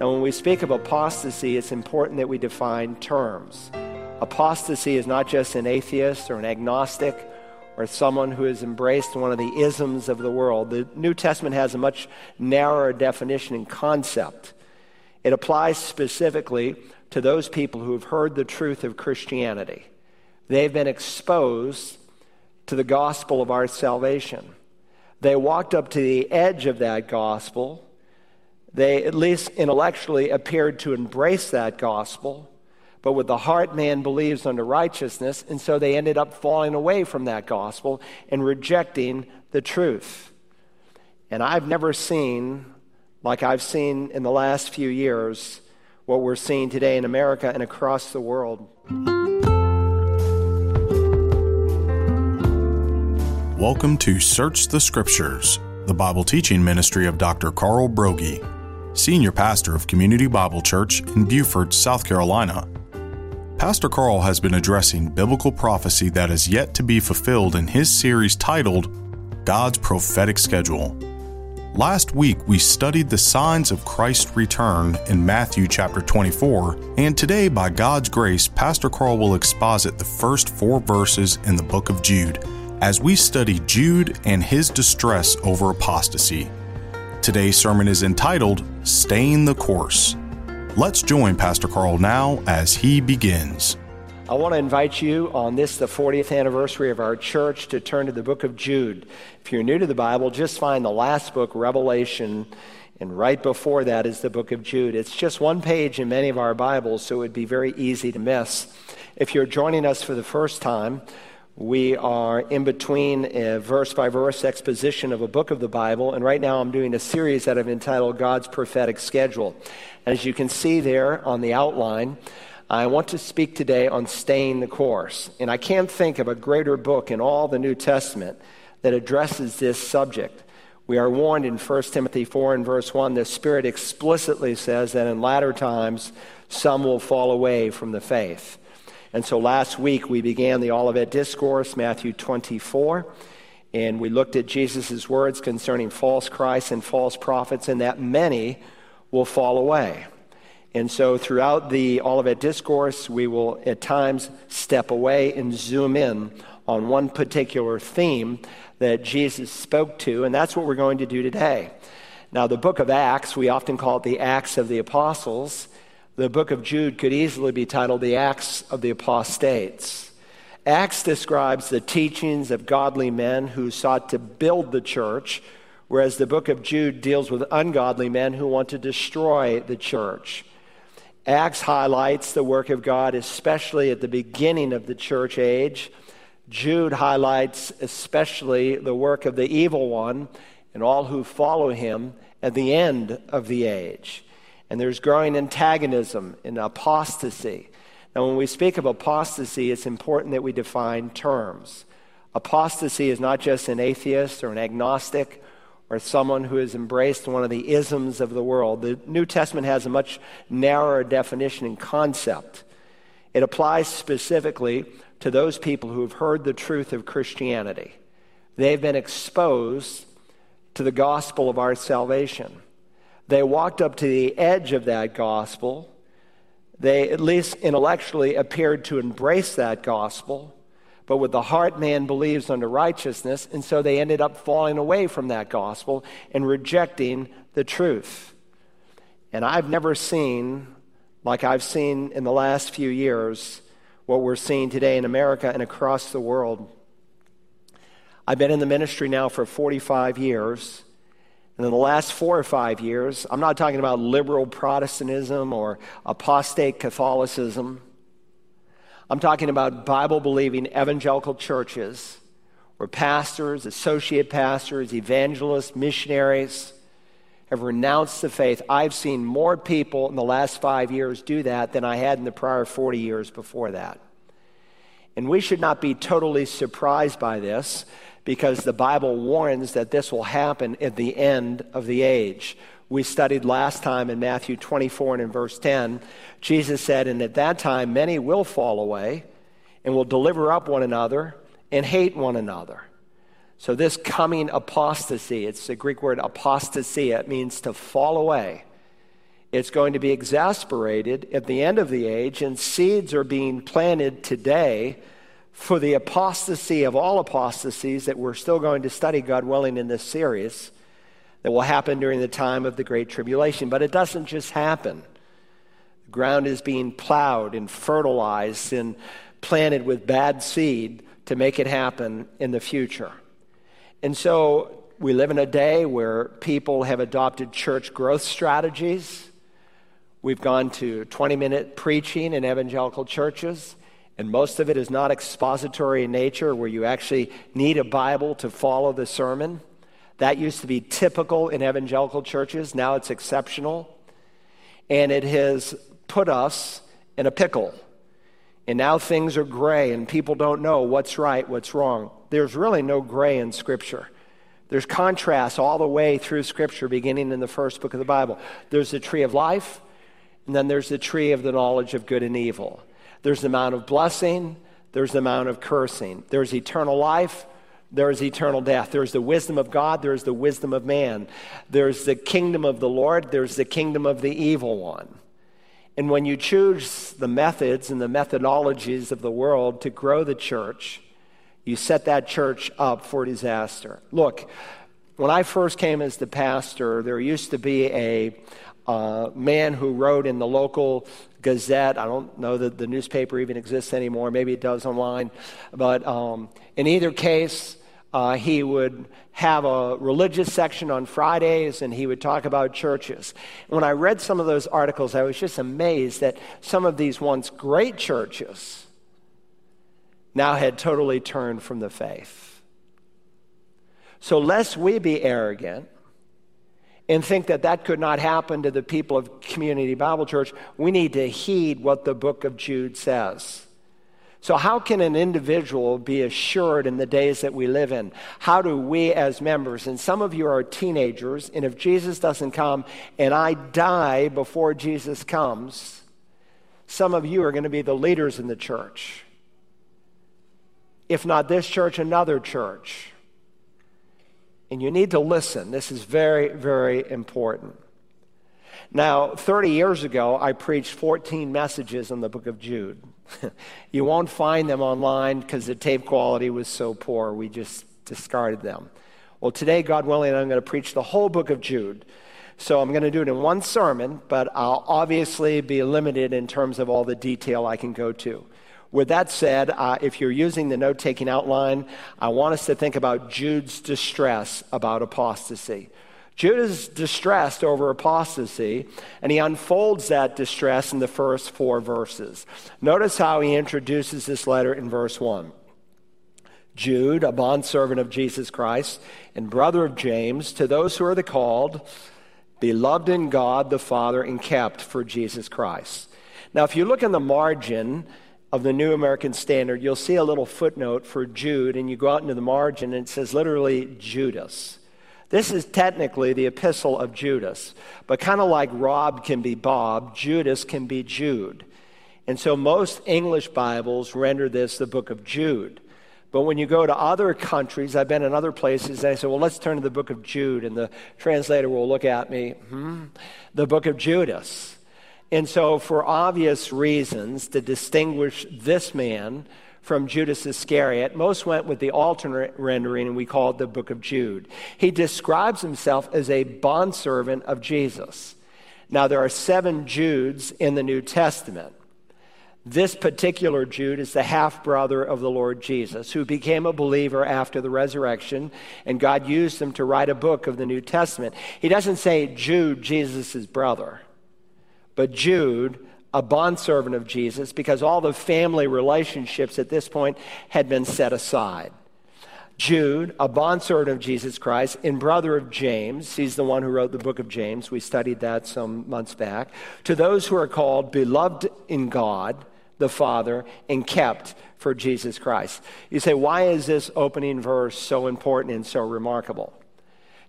Now, when we speak of apostasy, it's important that we define terms. Apostasy is not just an atheist or an agnostic or someone who has embraced one of the isms of the world. The New Testament has a much narrower definition and concept. It applies specifically to those people who have heard the truth of Christianity. They've been exposed to the gospel of our salvation. They walked up to the edge of that gospel. They, at least intellectually, appeared to embrace that gospel. But with the heart, man believes unto righteousness, and so they ended up falling away from that gospel and rejecting the truth. And I've never seen, like I've seen in the last few years, what we're seeing today in America and across the world. Welcome to Search the Scriptures, the Bible teaching ministry of Dr. Carl Broggi, Senior Pastor of Community Bible Church in Beaufort, South Carolina. Pastor Carl has been addressing biblical prophecy that is yet to be fulfilled in his series titled God's Prophetic Schedule. Last week, we studied the signs of Christ's return in Matthew chapter 24, and today, by God's grace, Pastor Carl will exposit the first four verses in the book of Jude as we study Jude and his distress over apostasy. Today's sermon is entitled Staying the Course. Let's join Pastor Carl now as he begins. I want to invite you on this, the 40th anniversary of our church, to turn to the book of Jude. If you're new to the Bible, just find the last book, Revelation, and right before that is the book of Jude. It's just one page in many of our Bibles, so it would be very easy to miss. If you're joining us for the first time, we are in between a verse by verse exposition of a book of the Bible, and right now I'm doing a series that I've entitled God's Prophetic Schedule. As you can see there on the outline, I want to speak today on staying the course. And I can't think of a greater book in all the New Testament that addresses this subject. We are warned in 1 Timothy 4 and verse 1 the Spirit explicitly says that in latter times some will fall away from the faith. And so last week we began the Olivet Discourse, Matthew 24, and we looked at Jesus' words concerning false Christs and false prophets, and that many will fall away. And so throughout the Olivet Discourse, we will at times step away and zoom in on one particular theme that Jesus spoke to, and that's what we're going to do today. Now, the book of Acts, we often call it the Acts of the Apostles. The book of Jude could easily be titled The Acts of the Apostates. Acts describes the teachings of godly men who sought to build the church, whereas the book of Jude deals with ungodly men who want to destroy the church. Acts highlights the work of God, especially at the beginning of the church age. Jude highlights especially the work of the evil one and all who follow him at the end of the age and there's growing antagonism and apostasy. Now, when we speak of apostasy, it's important that we define terms. Apostasy is not just an atheist or an agnostic or someone who has embraced one of the isms of the world. The New Testament has a much narrower definition and concept. It applies specifically to those people who have heard the truth of Christianity. They've been exposed to the gospel of our salvation. They walked up to the edge of that gospel. They, at least intellectually, appeared to embrace that gospel. But with the heart, man believes unto righteousness, and so they ended up falling away from that gospel and rejecting the truth. And I've never seen, like I've seen in the last few years, what we're seeing today in America and across the world. I've been in the ministry now for 45 years. And in the last four or five years, I'm not talking about liberal Protestantism or apostate Catholicism. I'm talking about Bible believing evangelical churches where pastors, associate pastors, evangelists, missionaries have renounced the faith. I've seen more people in the last five years do that than I had in the prior 40 years before that. And we should not be totally surprised by this because the Bible warns that this will happen at the end of the age. We studied last time in Matthew 24 and in verse 10, Jesus said, And at that time many will fall away and will deliver up one another and hate one another. So, this coming apostasy, it's the Greek word apostasia, it means to fall away. It's going to be exasperated at the end of the age, and seeds are being planted today for the apostasy of all apostasies that we're still going to study, God willing, in this series that will happen during the time of the Great Tribulation. But it doesn't just happen. The ground is being plowed and fertilized and planted with bad seed to make it happen in the future. And so we live in a day where people have adopted church growth strategies We've gone to 20 minute preaching in evangelical churches, and most of it is not expository in nature, where you actually need a Bible to follow the sermon. That used to be typical in evangelical churches. Now it's exceptional. And it has put us in a pickle. And now things are gray, and people don't know what's right, what's wrong. There's really no gray in Scripture. There's contrast all the way through Scripture, beginning in the first book of the Bible. There's the tree of life, and then there's the tree of the knowledge of good and evil. There's the mount of blessing, there's the mount of cursing. There's eternal life, there's eternal death. There's the wisdom of God, there's the wisdom of man. There's the kingdom of the Lord, there's the kingdom of the evil one. And when you choose the methods and the methodologies of the world to grow the church, you set that church up for disaster. Look, when I first came as the pastor, there used to be a, uh, man who wrote in the local Gazette. I don't know that the newspaper even exists anymore. Maybe it does online. But um, in either case, uh, he would have a religious section on Fridays and he would talk about churches. When I read some of those articles, I was just amazed that some of these once great churches now had totally turned from the faith. So, lest we be arrogant, and think that that could not happen to the people of Community Bible Church, we need to heed what the book of Jude says. So, how can an individual be assured in the days that we live in? How do we, as members, and some of you are teenagers, and if Jesus doesn't come and I die before Jesus comes, some of you are going to be the leaders in the church. If not this church, another church. And you need to listen. This is very, very important. Now, 30 years ago, I preached 14 messages on the book of Jude. you won't find them online because the tape quality was so poor, we just discarded them. Well, today, God willing, I'm going to preach the whole book of Jude. So I'm going to do it in one sermon, but I'll obviously be limited in terms of all the detail I can go to. With that said, uh, if you're using the note taking outline, I want us to think about Jude's distress about apostasy. Jude is distressed over apostasy, and he unfolds that distress in the first four verses. Notice how he introduces this letter in verse 1. Jude, a bondservant of Jesus Christ and brother of James, to those who are the called, beloved in God the Father, and kept for Jesus Christ. Now, if you look in the margin, of the New American Standard, you'll see a little footnote for Jude, and you go out into the margin, and it says literally Judas. This is technically the epistle of Judas, but kind of like Rob can be Bob, Judas can be Jude. And so most English Bibles render this the book of Jude. But when you go to other countries, I've been in other places, and I say, well, let's turn to the book of Jude. And the translator will look at me, hmm, the book of Judas. And so, for obvious reasons, to distinguish this man from Judas Iscariot, most went with the alternate rendering, and we call it the book of Jude. He describes himself as a bondservant of Jesus. Now, there are seven Judes in the New Testament. This particular Jude is the half brother of the Lord Jesus, who became a believer after the resurrection, and God used him to write a book of the New Testament. He doesn't say Jude, Jesus' brother but Jude, a bondservant of Jesus, because all the family relationships at this point had been set aside. Jude, a bondservant of Jesus Christ, and brother of James, he's the one who wrote the book of James. We studied that some months back. To those who are called beloved in God, the Father, and kept for Jesus Christ. You say, why is this opening verse so important and so remarkable?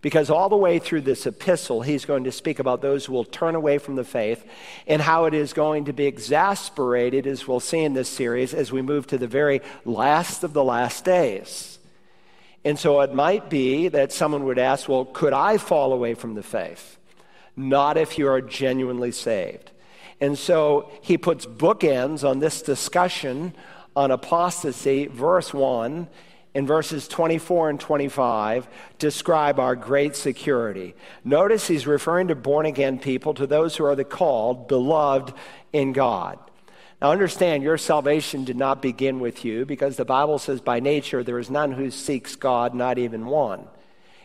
Because all the way through this epistle, he's going to speak about those who will turn away from the faith and how it is going to be exasperated, as we'll see in this series, as we move to the very last of the last days. And so it might be that someone would ask, well, could I fall away from the faith? not if you are genuinely saved. And so he puts bookends on this discussion on apostasy, verse 1 in verses 24 and 25 describe our great security. Notice he's referring to born again people, to those who are the called, beloved in God. Now understand, your salvation did not begin with you because the Bible says by nature there is none who seeks God, not even one.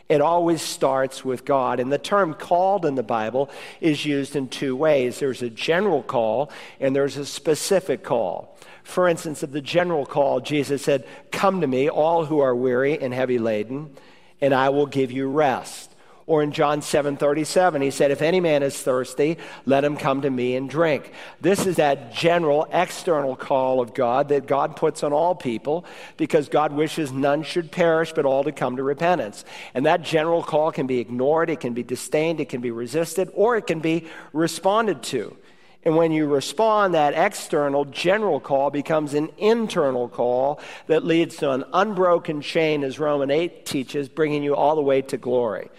It always starts with God. And the term called in the Bible is used in two ways there's a general call and there's a specific call. For instance, of the general call, Jesus said, Come to me, all who are weary and heavy laden, and I will give you rest. Or in John 7 37, he said, If any man is thirsty, let him come to me and drink. This is that general external call of God that God puts on all people because God wishes none should perish, but all to come to repentance. And that general call can be ignored, it can be disdained, it can be resisted, or it can be responded to. And when you respond, that external general call becomes an internal call that leads to an unbroken chain, as Romans 8 teaches, bringing you all the way to glory.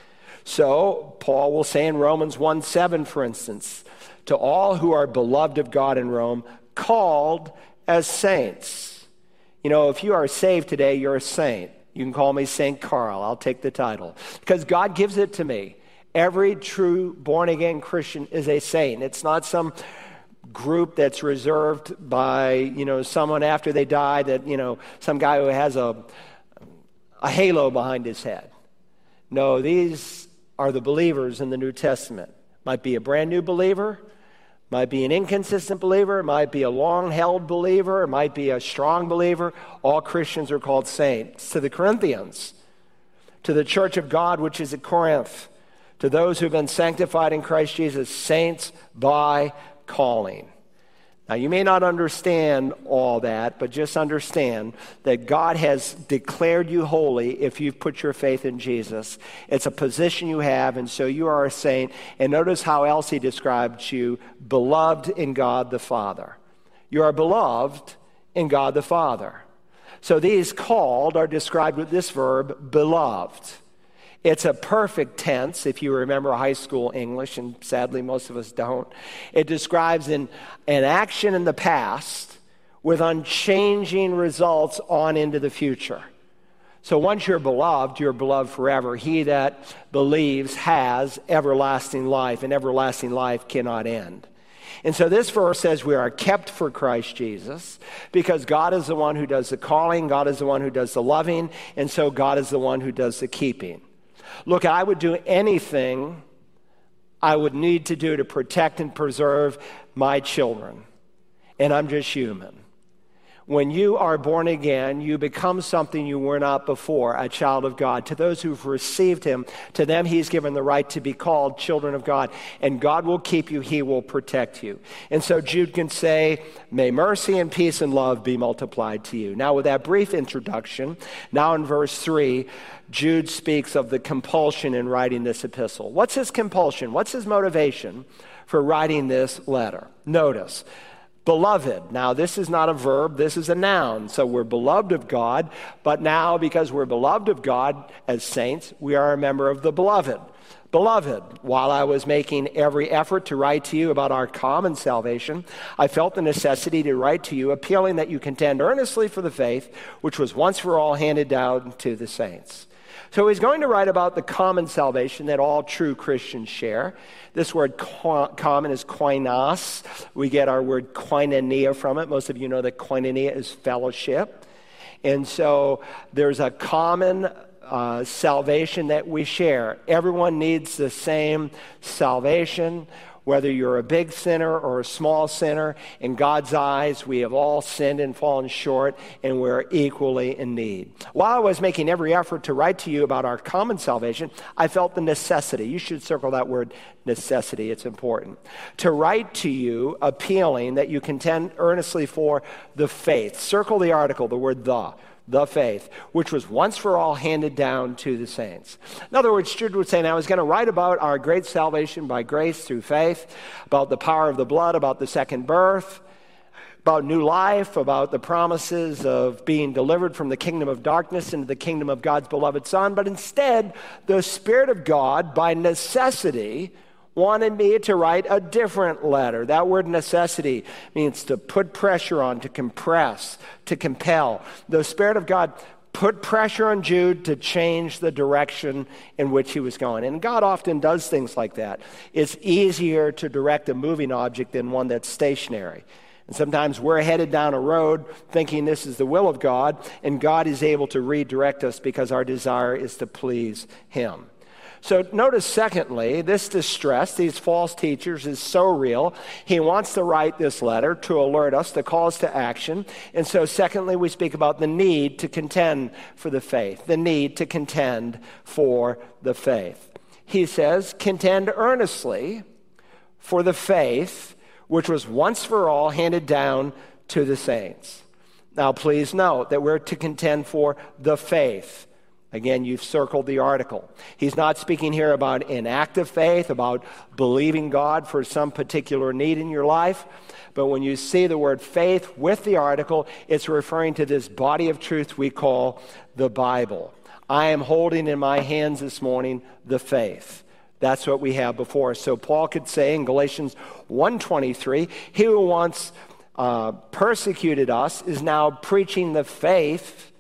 So, Paul will say in Romans 1 7, for instance, to all who are beloved of God in Rome, called as saints. You know, if you are saved today, you're a saint. You can call me St. Carl. I'll take the title because God gives it to me. Every true born again Christian is a saint. It's not some group that's reserved by, you know, someone after they die that, you know, some guy who has a, a halo behind his head. No, these are the believers in the New Testament. Might be a brand new believer, might be an inconsistent believer, might be a long held believer, might be a strong believer. All Christians are called saints. To the Corinthians, to the church of God which is at Corinth, to those who've been sanctified in Christ Jesus, saints by calling. Now, you may not understand all that, but just understand that God has declared you holy if you've put your faith in Jesus. It's a position you have, and so you are a saint. And notice how else he describes you beloved in God the Father. You are beloved in God the Father. So these called are described with this verb, beloved. It's a perfect tense, if you remember high school English, and sadly most of us don't. It describes an, an action in the past with unchanging results on into the future. So once you're beloved, you're beloved forever. He that believes has everlasting life, and everlasting life cannot end. And so this verse says we are kept for Christ Jesus because God is the one who does the calling, God is the one who does the loving, and so God is the one who does the keeping. Look, I would do anything I would need to do to protect and preserve my children, and I'm just human. When you are born again, you become something you were not before, a child of God. To those who've received him, to them he's given the right to be called children of God. And God will keep you, he will protect you. And so Jude can say, May mercy and peace and love be multiplied to you. Now, with that brief introduction, now in verse 3, Jude speaks of the compulsion in writing this epistle. What's his compulsion? What's his motivation for writing this letter? Notice, beloved. Now, this is not a verb, this is a noun. So we're beloved of God, but now because we're beloved of God as saints, we are a member of the beloved. Beloved, while I was making every effort to write to you about our common salvation, I felt the necessity to write to you, appealing that you contend earnestly for the faith which was once for all handed down to the saints. So he's going to write about the common salvation that all true Christians share. This word common is koinos. We get our word koinonia from it. Most of you know that koinonia is fellowship. And so there's a common uh, salvation that we share. Everyone needs the same salvation whether you're a big sinner or a small sinner, in God's eyes, we have all sinned and fallen short, and we're equally in need. While I was making every effort to write to you about our common salvation, I felt the necessity. You should circle that word necessity, it's important. To write to you appealing that you contend earnestly for the faith. Circle the article, the word the the faith, which was once for all handed down to the saints. In other words, Jude would say, now was going to write about our great salvation by grace through faith, about the power of the blood, about the second birth, about new life, about the promises of being delivered from the kingdom of darkness into the kingdom of God's beloved Son. But instead, the Spirit of God, by necessity, wanted me to write a different letter. That word necessity means to put pressure on, to compress, to compel. The Spirit of God put pressure on Jude to change the direction in which he was going. And God often does things like that. It's easier to direct a moving object than one that's stationary. And sometimes we're headed down a road thinking this is the will of God, and God is able to redirect us because our desire is to please Him. So notice, secondly, this distress, these false teachers, is so real. He wants to write this letter to alert us, to call us to action. And so, secondly, we speak about the need to contend for the faith, the need to contend for the faith. He says, contend earnestly for the faith which was once for all handed down to the saints. Now, please note that we're to contend for the faith Again, you've circled the article. He's not speaking here about inactive faith, about believing God for some particular need in your life. But when you see the word faith with the article, it's referring to this body of truth we call the Bible. I am holding in my hands this morning the faith. That's what we have before us. So Paul could say in Galatians 1:23, "He who once uh, persecuted us is now preaching the faith."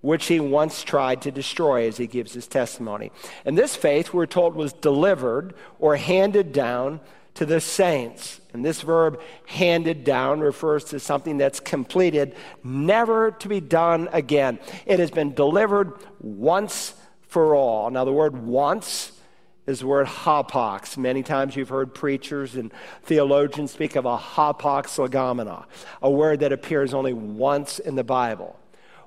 Which he once tried to destroy, as he gives his testimony. And this faith, we're told, was delivered or handed down to the saints. And this verb, handed down, refers to something that's completed, never to be done again. It has been delivered once for all. Now, the word once is the word hapax. Many times you've heard preachers and theologians speak of a hapax legomena, a word that appears only once in the Bible.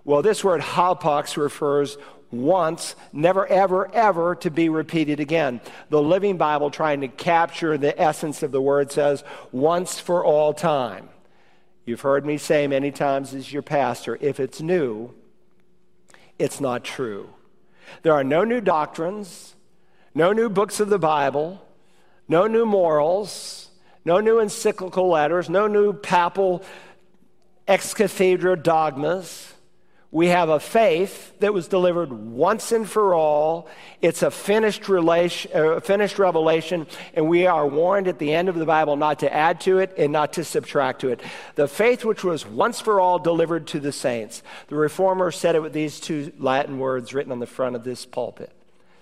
Well, this word hapax refers once, never, ever, ever to be repeated again. The Living Bible, trying to capture the essence of the word, says once for all time. You've heard me say many times as your pastor if it's new, it's not true. There are no new doctrines, no new books of the Bible, no new morals, no new encyclical letters, no new papal ex cathedra dogmas. We have a faith that was delivered once and for all. It's a finished, relation, uh, finished revelation, and we are warned at the end of the Bible not to add to it and not to subtract to it. The faith which was once for all delivered to the saints. The Reformer said it with these two Latin words written on the front of this pulpit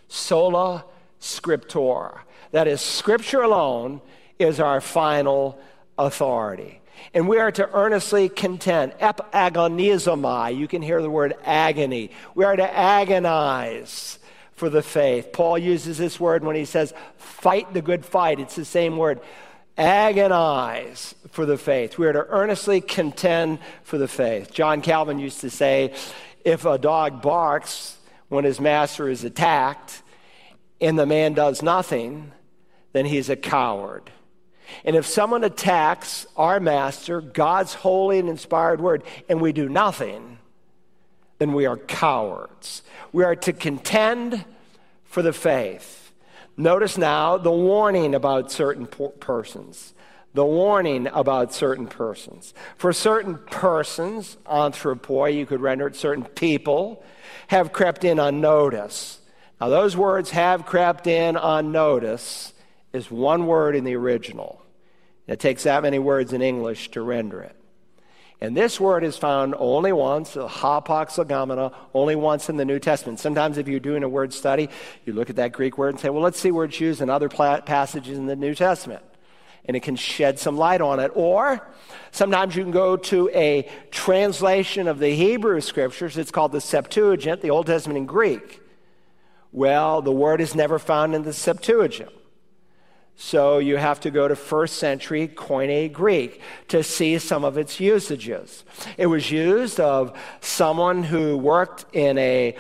Sola Scriptura. That is, Scripture alone is our final authority. And we are to earnestly contend. Epagonizomai. You can hear the word agony. We are to agonize for the faith. Paul uses this word when he says, fight the good fight. It's the same word. Agonize for the faith. We are to earnestly contend for the faith. John Calvin used to say, if a dog barks when his master is attacked and the man does nothing, then he's a coward. And if someone attacks our master, God's holy and inspired word, and we do nothing, then we are cowards. We are to contend for the faith. Notice now the warning about certain persons. The warning about certain persons. For certain persons, anthropoi, you could render it certain people, have crept in unnoticed. Now, those words have crept in unnoticed is one word in the original. It takes that many words in English to render it. And this word is found only once, hapax legomena, only once in the New Testament. Sometimes if you're doing a word study, you look at that Greek word and say, well, let's see where it's used in other passages in the New Testament. And it can shed some light on it. Or sometimes you can go to a translation of the Hebrew scriptures. It's called the Septuagint, the Old Testament in Greek. Well, the word is never found in the Septuagint. So you have to go to first century Koine Greek to see some of its usages. It was used of someone who worked in a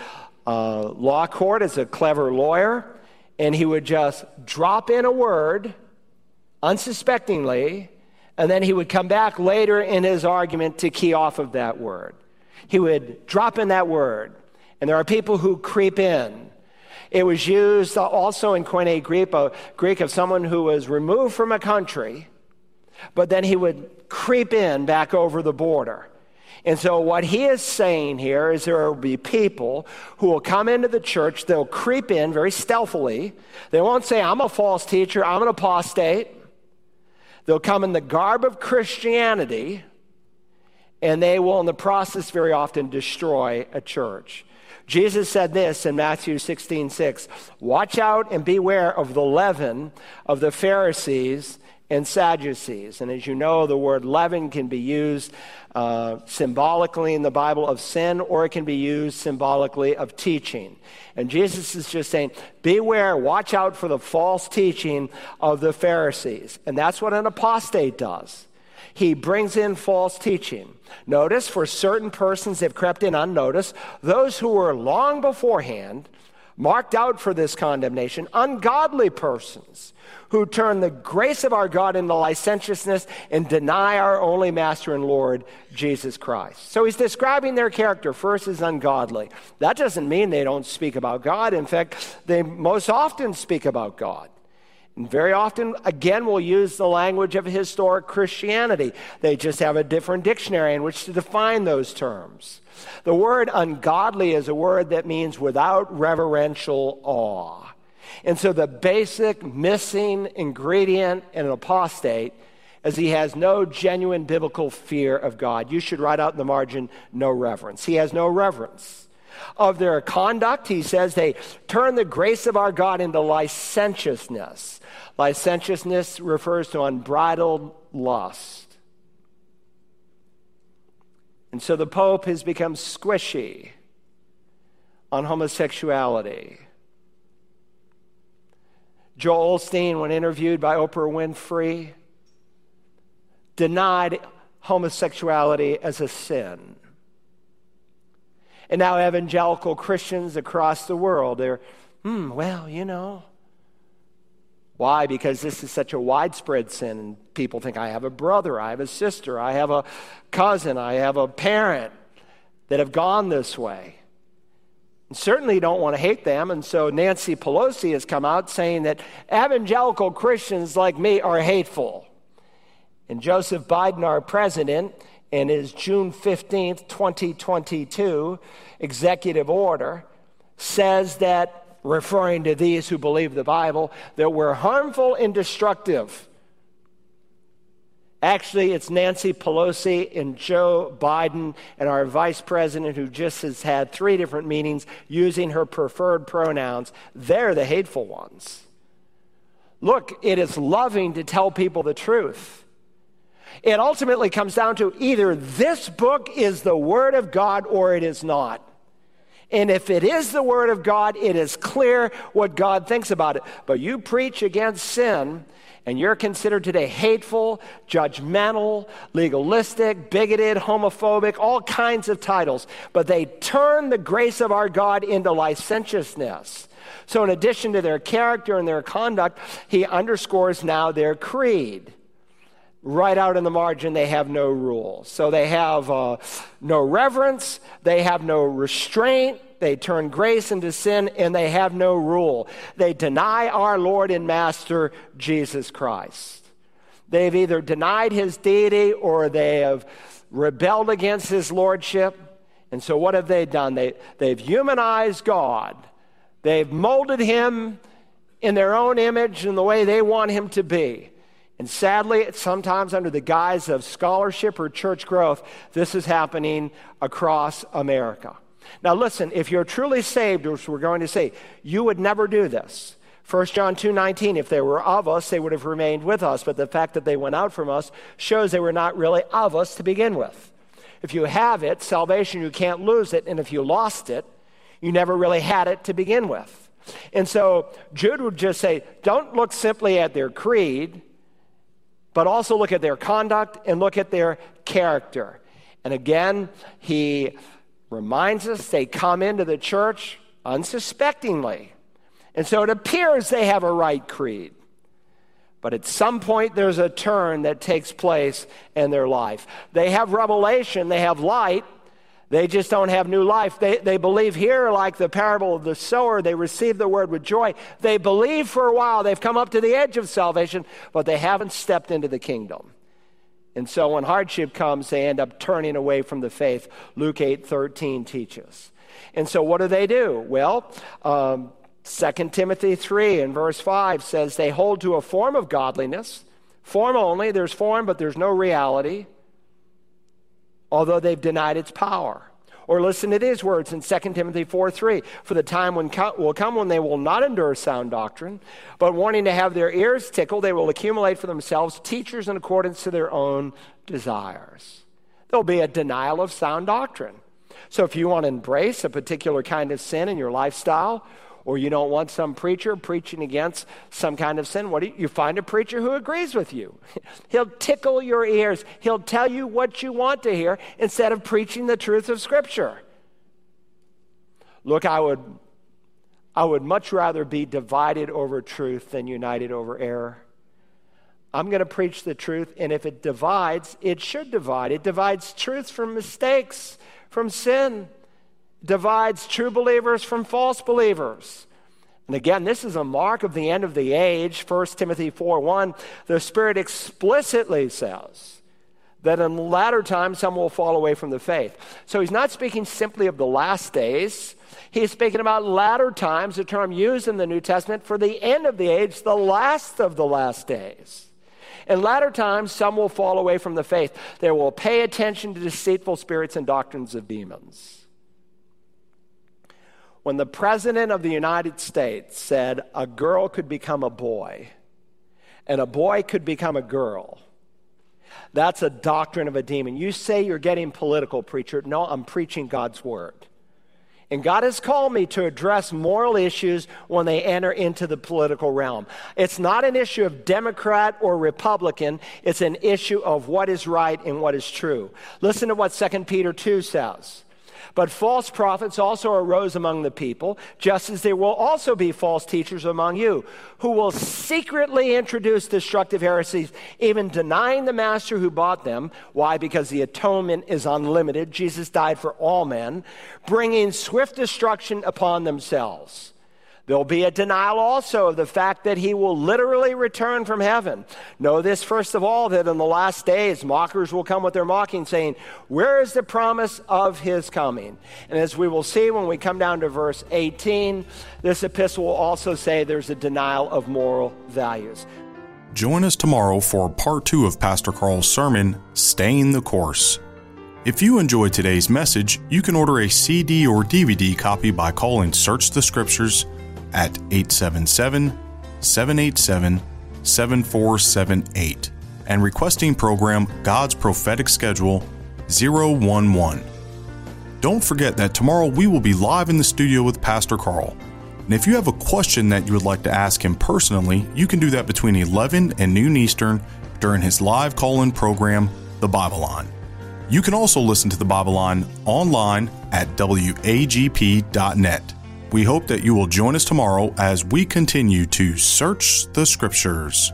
uh, law court as a clever lawyer, and he would just drop in a word unsuspectingly, and then he would come back later in his argument to key off of that word. He would drop in that word, and there are people who creep in it was used also in Koine Greek, Greek of someone who was removed from a country, but then he would creep in back over the border. And so, what he is saying here is there will be people who will come into the church, they'll creep in very stealthily. They won't say, I'm a false teacher, I'm an apostate. They'll come in the garb of Christianity, and they will, in the process, very often destroy a church. Jesus said this in Matthew 16 6 Watch out and beware of the leaven of the Pharisees and Sadducees. And as you know, the word leaven can be used uh, symbolically in the Bible of sin, or it can be used symbolically of teaching. And Jesus is just saying, beware, watch out for the false teaching of the Pharisees. And that's what an apostate does. He brings in false teaching. Notice, for certain persons have crept in unnoticed, those who were long beforehand marked out for this condemnation, ungodly persons who turn the grace of our God into licentiousness and deny our only Master and Lord, Jesus Christ. So he's describing their character first as ungodly. That doesn't mean they don't speak about God. In fact, they most often speak about God. And very often, again, we'll use the language of historic Christianity. They just have a different dictionary in which to define those terms. The word ungodly is a word that means without reverential awe. And so the basic missing ingredient in an apostate is he has no genuine biblical fear of God. You should write out in the margin, no reverence. He has no reverence. Of their conduct, he says they turn the grace of our God into licentiousness. Licentiousness refers to unbridled lust. And so the Pope has become squishy on homosexuality. Joel Osteen, when interviewed by Oprah Winfrey, denied homosexuality as a sin. And now evangelical Christians across the world, they're, hmm, well, you know. Why? Because this is such a widespread sin, and people think I have a brother, I have a sister, I have a cousin, I have a parent that have gone this way. And certainly don't want to hate them. And so Nancy Pelosi has come out saying that evangelical Christians like me are hateful. And Joseph Biden, our president, in his June 15th, 2022 executive order, says that, referring to these who believe the Bible, that we're harmful and destructive. Actually, it's Nancy Pelosi and Joe Biden and our vice president, who just has had three different meetings using her preferred pronouns. They're the hateful ones. Look, it is loving to tell people the truth. It ultimately comes down to either this book is the Word of God or it is not. And if it is the Word of God, it is clear what God thinks about it. But you preach against sin, and you're considered today hateful, judgmental, legalistic, bigoted, homophobic, all kinds of titles. But they turn the grace of our God into licentiousness. So, in addition to their character and their conduct, he underscores now their creed. Write out in the margin, they have no rules. So they have uh, no reverence, they have no restraint, they turn grace into sin, and they have no rule. They deny our Lord and Master, Jesus Christ. They've either denied his deity or they have rebelled against his lordship. And so, what have they done? They, they've humanized God, they've molded him in their own image and the way they want him to be. And sadly, sometimes under the guise of scholarship or church growth, this is happening across America. Now, listen, if you're truly saved, which we're going to say, you would never do this. 1 John 2:19 if they were of us they would have remained with us but the fact that they went out from us shows they were not really of us to begin with. If you have it, salvation you can't lose it and if you lost it, you never really had it to begin with. And so Jude would just say don't look simply at their creed but also look at their conduct and look at their character. And again, he reminds us they come into the church unsuspectingly. And so it appears they have a right creed. But at some point, there's a turn that takes place in their life. They have revelation, they have light, they just don't have new life. They, they believe here, like the parable of the sower, they receive the word with joy. They believe for a while, they've come up to the edge of salvation, but they haven't stepped into the kingdom. And so when hardship comes, they end up turning away from the faith. Luke 8 13 teaches. And so what do they do? Well, um, 2 Timothy 3 and verse 5 says they hold to a form of godliness, form only, there's form, but there's no reality, although they've denied its power. Or listen to these words in 2 Timothy 4 3. For the time when will come when they will not endure sound doctrine, but wanting to have their ears tickled, they will accumulate for themselves teachers in accordance to their own desires. There'll be a denial of sound doctrine. So if you want to embrace a particular kind of sin in your lifestyle, or you don't want some preacher preaching against some kind of sin, what do you, you find a preacher who agrees with you. He'll tickle your ears. He'll tell you what you want to hear instead of preaching the truth of Scripture. Look, I would, I would much rather be divided over truth than united over error. I'm going to preach the truth, and if it divides, it should divide. It divides truth from mistakes, from sin divides true believers from false believers. And again, this is a mark of the end of the age. 1 Timothy 4 1, the Spirit explicitly says that in latter times some will fall away from the faith. So he's not speaking simply of the last days. He's speaking about latter times, a term used in the New Testament for the end of the age, the last of the last days. In latter times, some will fall away from the faith. They will pay attention to deceitful spirits and doctrines of demons when the President of the United States said a girl could become a boy and a boy could become a girl, that's a doctrine of a demon. You say you're getting political, preacher. No, I'm preaching God's word. And God has called me to address moral issues when they enter into the political realm. It's not an issue of Democrat or Republican, it's an issue of what is right and what is true. Listen to what 2 Peter 2 says. But false prophets also arose among the people, just as there will also be false teachers among you, who will secretly introduce destructive heresies, even denying the master who bought them. Why? Because the atonement is unlimited. Jesus died for all men, bringing swift destruction upon themselves. There'll be a denial also of the fact that he will literally return from heaven. Know this, first of all, that in the last days, mockers will come with their mocking, saying, Where is the promise of his coming? And as we will see when we come down to verse 18, this epistle will also say there's a denial of moral values. Join us tomorrow for part two of Pastor Carl's sermon, Staying the Course. If you enjoyed today's message, you can order a CD or DVD copy by calling Search the Scriptures at 877 787 7478 and requesting program God's Prophetic Schedule 011. Don't forget that tomorrow we will be live in the studio with Pastor Carl. And if you have a question that you would like to ask him personally, you can do that between 11 and noon Eastern during his live call in program, The Line. You can also listen to The Line online at wagp.net. We hope that you will join us tomorrow as we continue to search the scriptures.